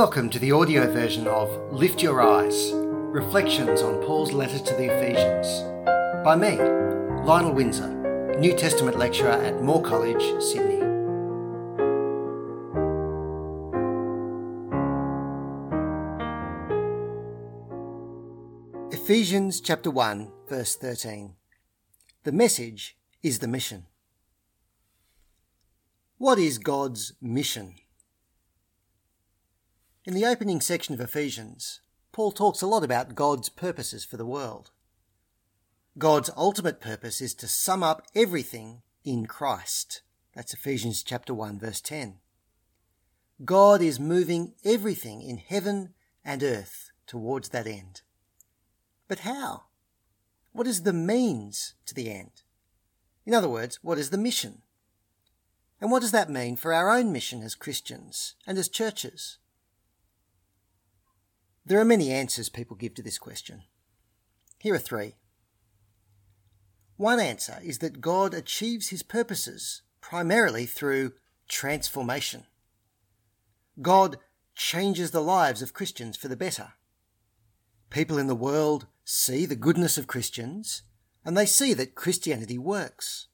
Welcome to the audio version of Lift Your Eyes Reflections on Paul's Letter to the Ephesians by me, Lionel Windsor, New Testament lecturer at Moore College, Sydney. Ephesians chapter 1, verse 13. The message is the mission. What is God's mission? In the opening section of Ephesians, Paul talks a lot about God's purposes for the world. God's ultimate purpose is to sum up everything in Christ. That's Ephesians chapter 1 verse 10. God is moving everything in heaven and earth towards that end. But how? What is the means to the end? In other words, what is the mission? And what does that mean for our own mission as Christians and as churches? There are many answers people give to this question. Here are three. One answer is that God achieves his purposes primarily through transformation. God changes the lives of Christians for the better. People in the world see the goodness of Christians and they see that Christianity works.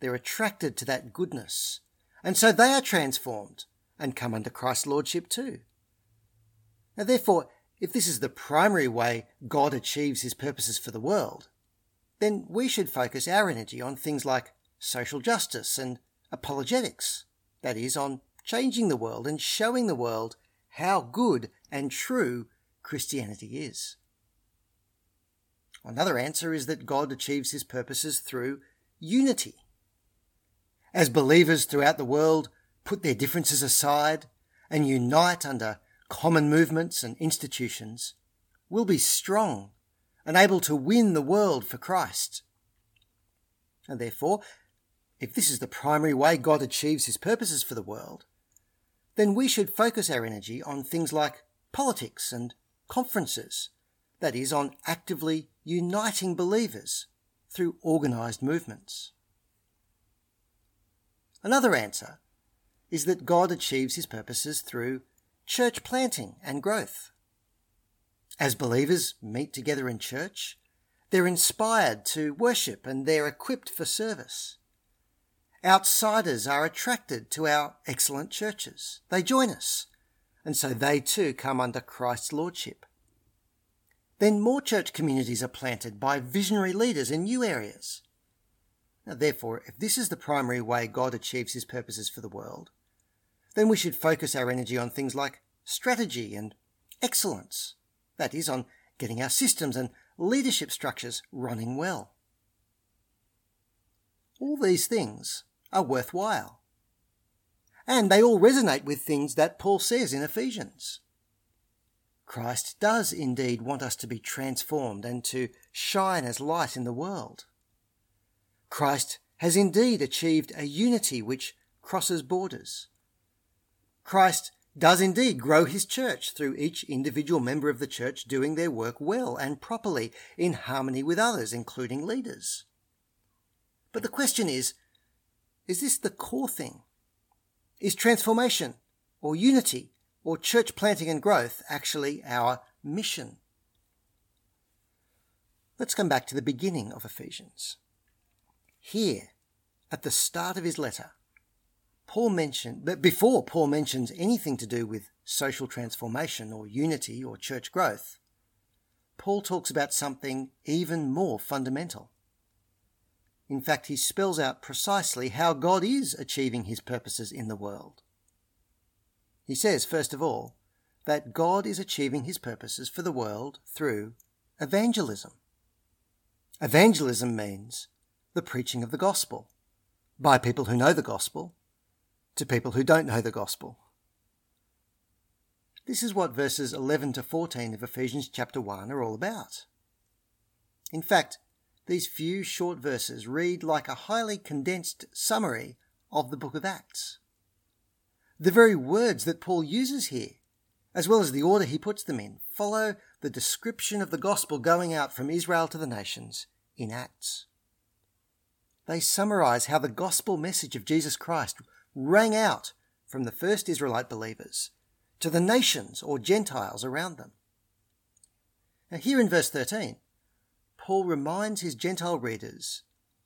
They're attracted to that goodness and so they are transformed and come under Christ's lordship too. Now, therefore, if this is the primary way God achieves his purposes for the world, then we should focus our energy on things like social justice and apologetics, that is, on changing the world and showing the world how good and true Christianity is. Another answer is that God achieves his purposes through unity. As believers throughout the world put their differences aside and unite under common movements and institutions, will be strong and able to win the world for Christ. And therefore, if this is the primary way God achieves his purposes for the world, then we should focus our energy on things like politics and conferences, that is, on actively uniting believers through organised movements. Another answer is that God achieves his purposes through church planting and growth. As believers meet together in church, they're inspired to worship and they're equipped for service. Outsiders are attracted to our excellent churches. They join us, and so they too come under Christ's lordship. Then more church communities are planted by visionary leaders in new areas. Now, therefore, if this is the primary way God achieves his purposes for the world, then we should focus our energy on things like strategy and excellence. That is, on getting our systems and leadership structures running well. All these things are worthwhile. And they all resonate with things that Paul says in Ephesians. Christ does indeed want us to be transformed and to shine as light in the world. Christ has indeed achieved a unity which crosses borders. Christ does indeed grow his church through each individual member of the church doing their work well and properly in harmony with others, including leaders. But the question is, is this the core thing? Is transformation or unity or church planting and growth actually our mission? Let's come back to the beginning of Ephesians. Here, at the start of his letter, Paul mentioned, but before Paul mentions anything to do with social transformation or unity or church growth, Paul talks about something even more fundamental. In fact, he spells out precisely how God is achieving his purposes in the world. He says, first of all, that God is achieving his purposes for the world through evangelism. Evangelism means the preaching of the gospel by people who know the gospel to people who don't know the gospel. This is what verses 11 to 14 of Ephesians chapter 1 are all about. In fact, these few short verses read like a highly condensed summary of the book of Acts. The very words that Paul uses here, as well as the order he puts them in, follow the description of the gospel going out from Israel to the nations in Acts. They summarize how the gospel message of Jesus Christ rang out from the first Israelite believers to the nations or Gentiles around them. Now, here in verse 13, Paul reminds his Gentile readers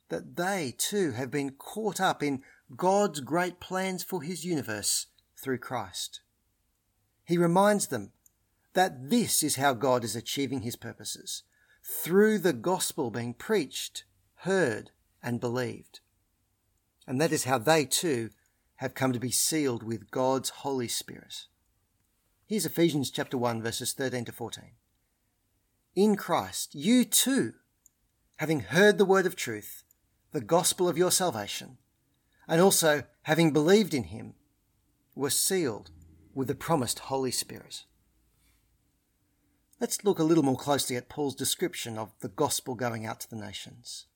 that they too have been caught up in God's great plans for his universe through Christ. He reminds them that this is how God is achieving his purposes through the gospel being preached, heard, and believed. And that is how they too have come to be sealed with God's Holy Spirit. Here's Ephesians chapter 1 verses 13 to 14. In Christ, you too, having heard the word of truth, the gospel of your salvation, and also having believed in him, were sealed with the promised Holy Spirit. Let's look a little more closely at Paul's description of the gospel going out to the nations.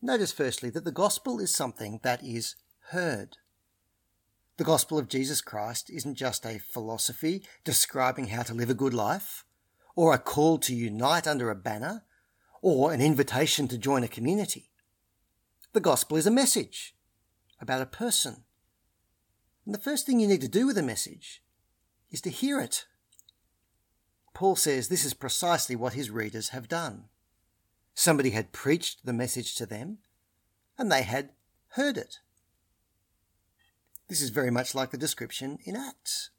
Notice firstly that the gospel is something that is heard. The gospel of Jesus Christ isn't just a philosophy describing how to live a good life, or a call to unite under a banner, or an invitation to join a community. The gospel is a message about a person. And the first thing you need to do with a message is to hear it. Paul says this is precisely what his readers have done. Somebody had preached the message to them, and they had heard it. This is very much like the description in Acts.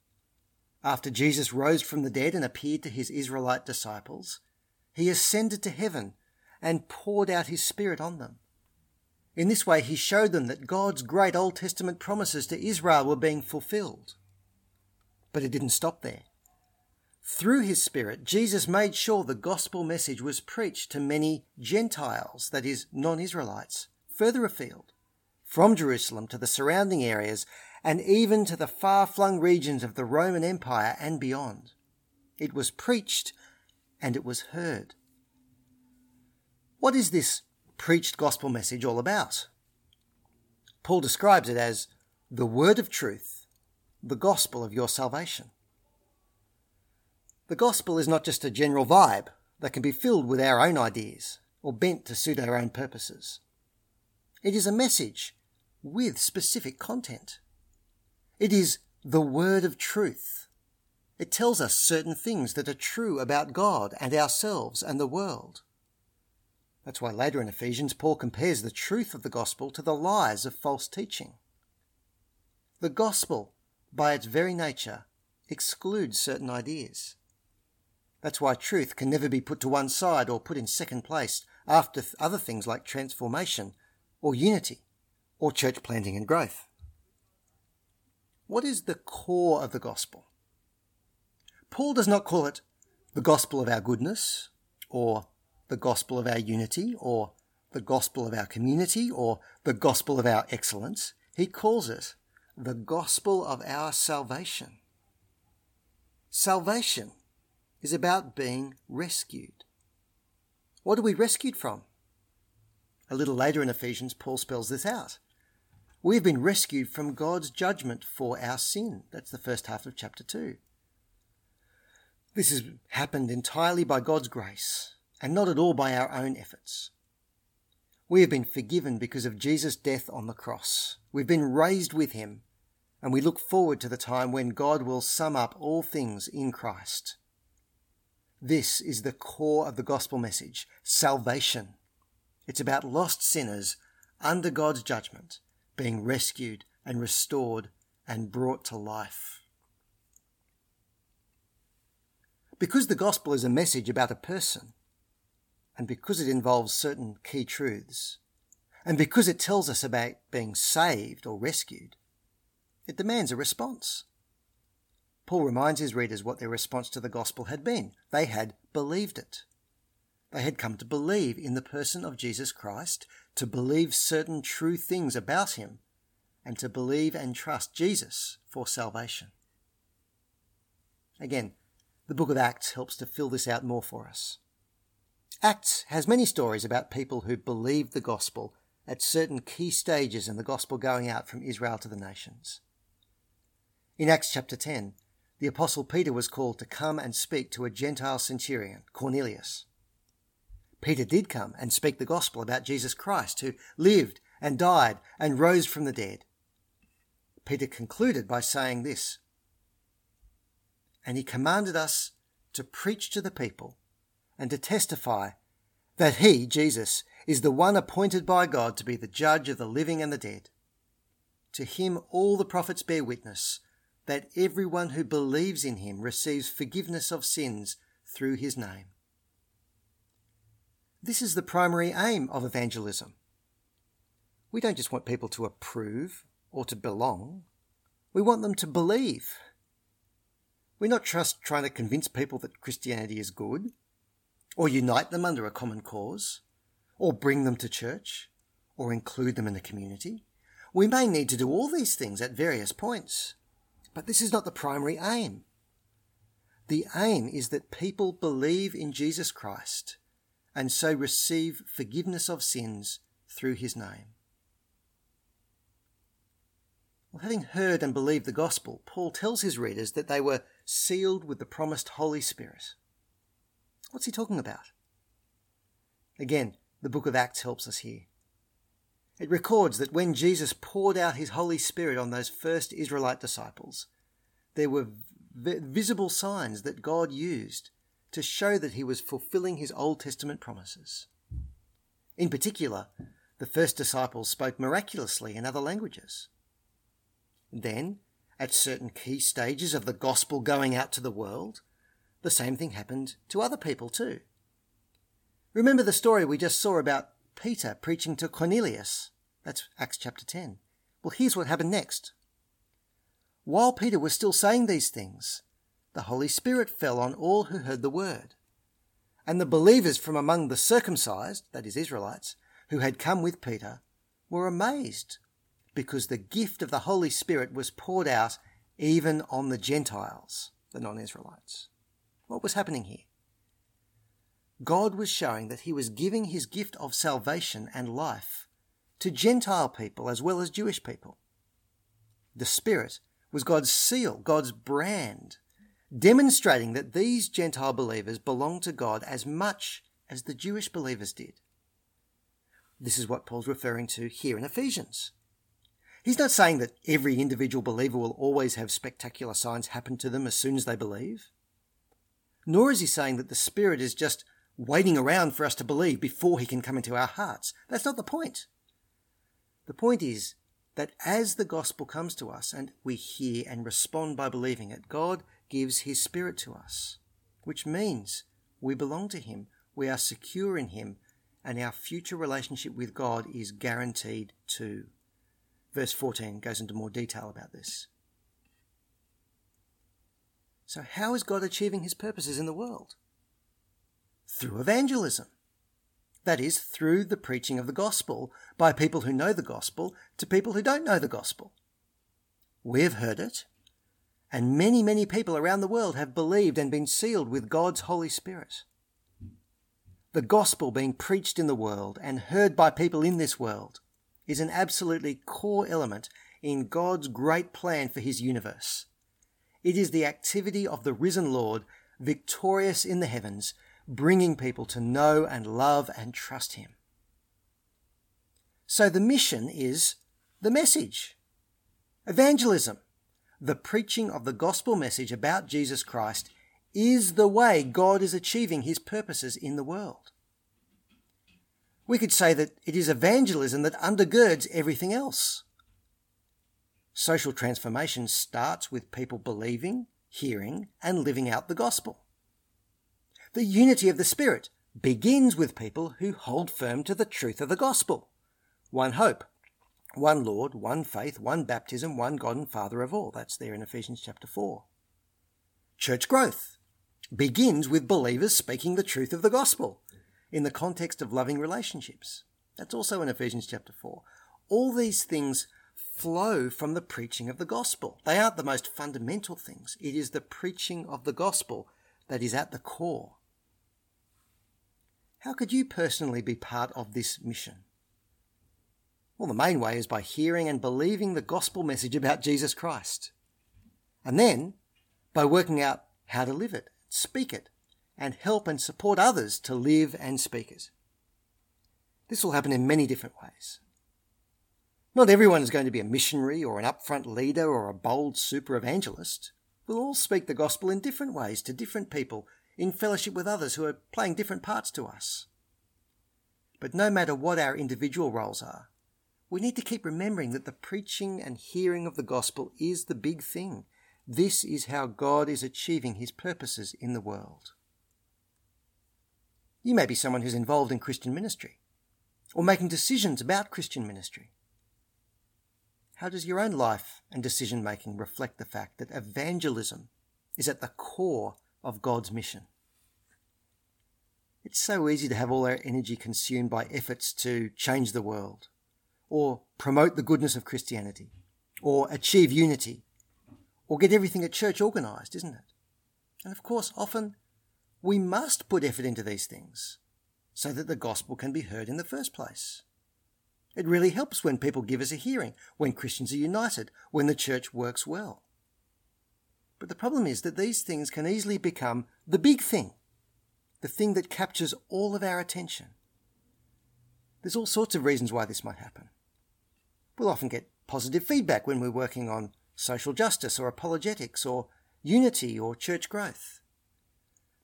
After Jesus rose from the dead and appeared to his Israelite disciples, he ascended to heaven and poured out his Spirit on them. In this way, he showed them that God's great Old Testament promises to Israel were being fulfilled. But it didn't stop there. Through his Spirit, Jesus made sure the gospel message was preached to many Gentiles, that is, non Israelites, further afield from Jerusalem to the surrounding areas and even to the far flung regions of the Roman Empire and beyond. It was preached and it was heard. What is this preached gospel message all about? Paul describes it as the word of truth, the gospel of your salvation. The gospel is not just a general vibe that can be filled with our own ideas or bent to suit our own purposes. It is a message with specific content. It is the word of truth. It tells us certain things that are true about God and ourselves and the world. That's why later in Ephesians, Paul compares the truth of the gospel to the lies of false teaching. The gospel, by its very nature, excludes certain ideas. That's why truth can never be put to one side or put in second place after other things like transformation or unity, or church planting and growth. What is the core of the gospel? Paul does not call it the gospel of our goodness, or the gospel of our unity, or the gospel of our community, or the gospel of our excellence. He calls it the gospel of our salvation. Salvation is about being rescued. What are we rescued from? A little later in Ephesians, Paul spells this out. We've been rescued from God's judgment for our sin. That's the first half of chapter 2. This has happened entirely by God's grace and not at all by our own efforts. We have been forgiven because of Jesus' death on the cross. We've been raised with him, and we look forward to the time when God will sum up all things in Christ. This is the core of the gospel message salvation. It's about lost sinners under God's judgment being rescued and restored and brought to life. Because the gospel is a message about a person, and because it involves certain key truths, and because it tells us about being saved or rescued, it demands a response. Paul reminds his readers what their response to the gospel had been. They had believed it. They had come to believe in the person of Jesus Christ, to believe certain true things about him, and to believe and trust Jesus for salvation. Again, the book of Acts helps to fill this out more for us. Acts has many stories about people who believed the gospel at certain key stages in the gospel going out from Israel to the nations. In Acts chapter 10, the Apostle Peter was called to come and speak to a Gentile centurion, Cornelius. Peter did come and speak the gospel about Jesus Christ, who lived and died and rose from the dead. Peter concluded by saying this and he commanded us to preach to the people and to testify that he, Jesus, is the one appointed by God to be the judge of the living and the dead. To him all the prophets bear witness that everyone who believes in him receives forgiveness of sins through his name. This is the primary aim of evangelism. We don't just want people to approve or to belong, we want them to believe. We're not just trying to convince people that Christianity is good, or unite them under a common cause, or bring them to church, or include them in the community. We may need to do all these things at various points, but this is not the primary aim. The aim is that people believe in Jesus Christ and so receive forgiveness of sins through his name. Well, having heard and believed the gospel, Paul tells his readers that they were sealed with the promised Holy Spirit. What's he talking about? Again, the book of Acts helps us here. It records that when Jesus poured out his Holy Spirit on those first Israelite disciples, there were visible signs that God used to show that he was fulfilling his Old Testament promises. In particular, the first disciples spoke miraculously in other languages. Then, at certain key stages of the gospel going out to the world, the same thing happened to other people too. Remember the story we just saw about Peter preaching to Cornelius? That's Acts chapter 10. Well, here's what happened next. While Peter was still saying these things, the Holy Spirit fell on all who heard the word. And the believers from among the circumcised, that is, Israelites, who had come with Peter, were amazed because the gift of the Holy Spirit was poured out even on the Gentiles, the non Israelites. What was happening here? God was showing that he was giving his gift of salvation and life to Gentile people as well as Jewish people. The Spirit was God's seal, God's brand demonstrating that these Gentile believers belong to God as much as the Jewish believers did. This is what Paul's referring to here in Ephesians. He's not saying that every individual believer will always have spectacular signs happen to them as soon as they believe. Nor is he saying that the Spirit is just waiting around for us to believe before he can come into our hearts. That's not the point. The point is that as the gospel comes to us and we hear and respond by believing it, God gives his Spirit to us, which means we belong to him, we are secure in him, and our future relationship with God is guaranteed too. Verse 14 goes into more detail about this. So, how is God achieving his purposes in the world? Through evangelism. That is, through the preaching of the gospel by people who know the gospel to people who don't know the gospel. We've heard it, and many, many people around the world have believed and been sealed with God's Holy Spirit. The gospel being preached in the world and heard by people in this world is an absolutely core element in God's great plan for his universe. It is the activity of the risen Lord, victorious in the heavens, bringing people to know and love and trust him. So the mission is the message. Evangelism the preaching of the gospel message about Jesus Christ is the way God is achieving his purposes in the world. We could say that it is evangelism that undergirds everything else. Social transformation starts with people believing, hearing, and living out the gospel. The unity of the Spirit begins with people who hold firm to the truth of the gospel. One hope, one Lord, one faith, one baptism, one God and Father of all. That's there in Ephesians chapter 4. Church growth begins with believers speaking the truth of the gospel in the context of loving relationships. That's also in Ephesians chapter 4. All these things flow from the preaching of the gospel. They aren't the most fundamental things. It is the preaching of the gospel that is at the core. How could you personally be part of this mission? Well, the main way is by hearing and believing the gospel message about Jesus Christ. And then by working out how to live it, speak it, and help and support others to live and speak it. This will happen in many different ways. Not everyone is going to be a missionary or an upfront leader or a bold super evangelist. We'll all speak the gospel in different ways to different people, in fellowship with others who are playing different parts to us. But no matter what our individual roles are, we need to keep remembering that the preaching and hearing of the gospel is the big thing. This is how God is achieving his purposes in the world. You may be someone who's involved in Christian ministry or making decisions about Christian ministry. How does your own life and decision making reflect the fact that evangelism is at the core of God's mission? It's so easy to have all our energy consumed by efforts to change the world, or promote the goodness of Christianity, or achieve unity, or get everything at church organised, isn't it? And of course, often we must put effort into these things so that the gospel can be heard in the first place. It really helps when people give us a hearing, when Christians are united, when the church works well. But the problem is that these things can easily become the big thing, the thing that captures all of our attention. There's all sorts of reasons why this might happen. We'll often get positive feedback when we're working on social justice or apologetics or unity or church growth.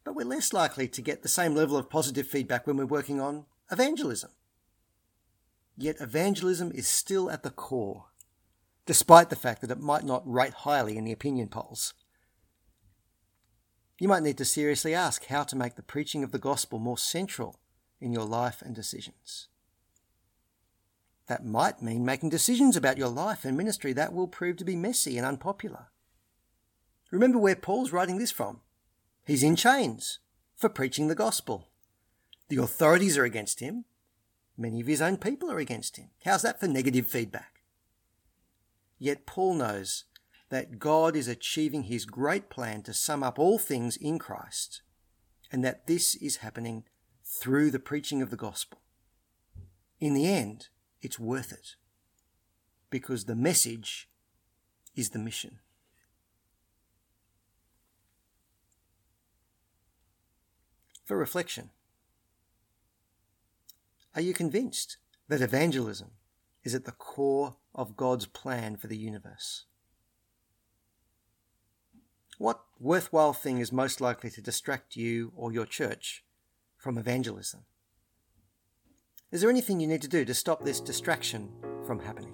But we're less likely to get the same level of positive feedback when we're working on evangelism Yet evangelism is still at the core, despite the fact that it might not rate highly in the opinion polls. You might need to seriously ask how to make the preaching of the gospel more central in your life and decisions. That might mean making decisions about your life and ministry that will prove to be messy and unpopular. Remember where Paul's writing this from. He's in chains for preaching the gospel. The authorities are against him, Many of his own people are against him. How's that for negative feedback? Yet Paul knows that God is achieving his great plan to sum up all things in Christ, and that this is happening through the preaching of the gospel. In the end, it's worth it because the message is the mission. For reflection, are you convinced that evangelism is at the core of God's plan for the universe? What worthwhile thing is most likely to distract you or your church from evangelism? Is there anything you need to do to stop this distraction from happening?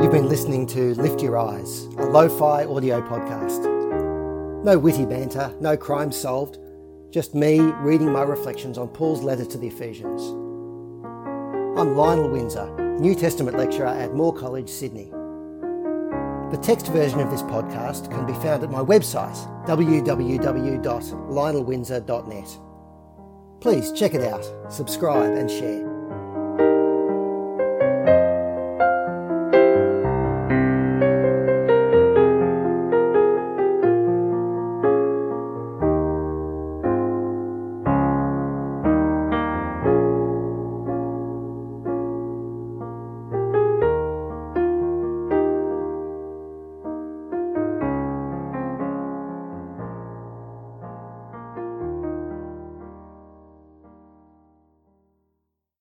You've been listening to Lift Your Eyes, a lo fi audio podcast. No witty banter, no crime solved, just me reading my reflections on Paul's letter to the Ephesians. I'm Lionel Windsor, New Testament lecturer at Moore College, Sydney. The text version of this podcast can be found at my website, www.lionelwindsor.net. Please check it out, subscribe, and share.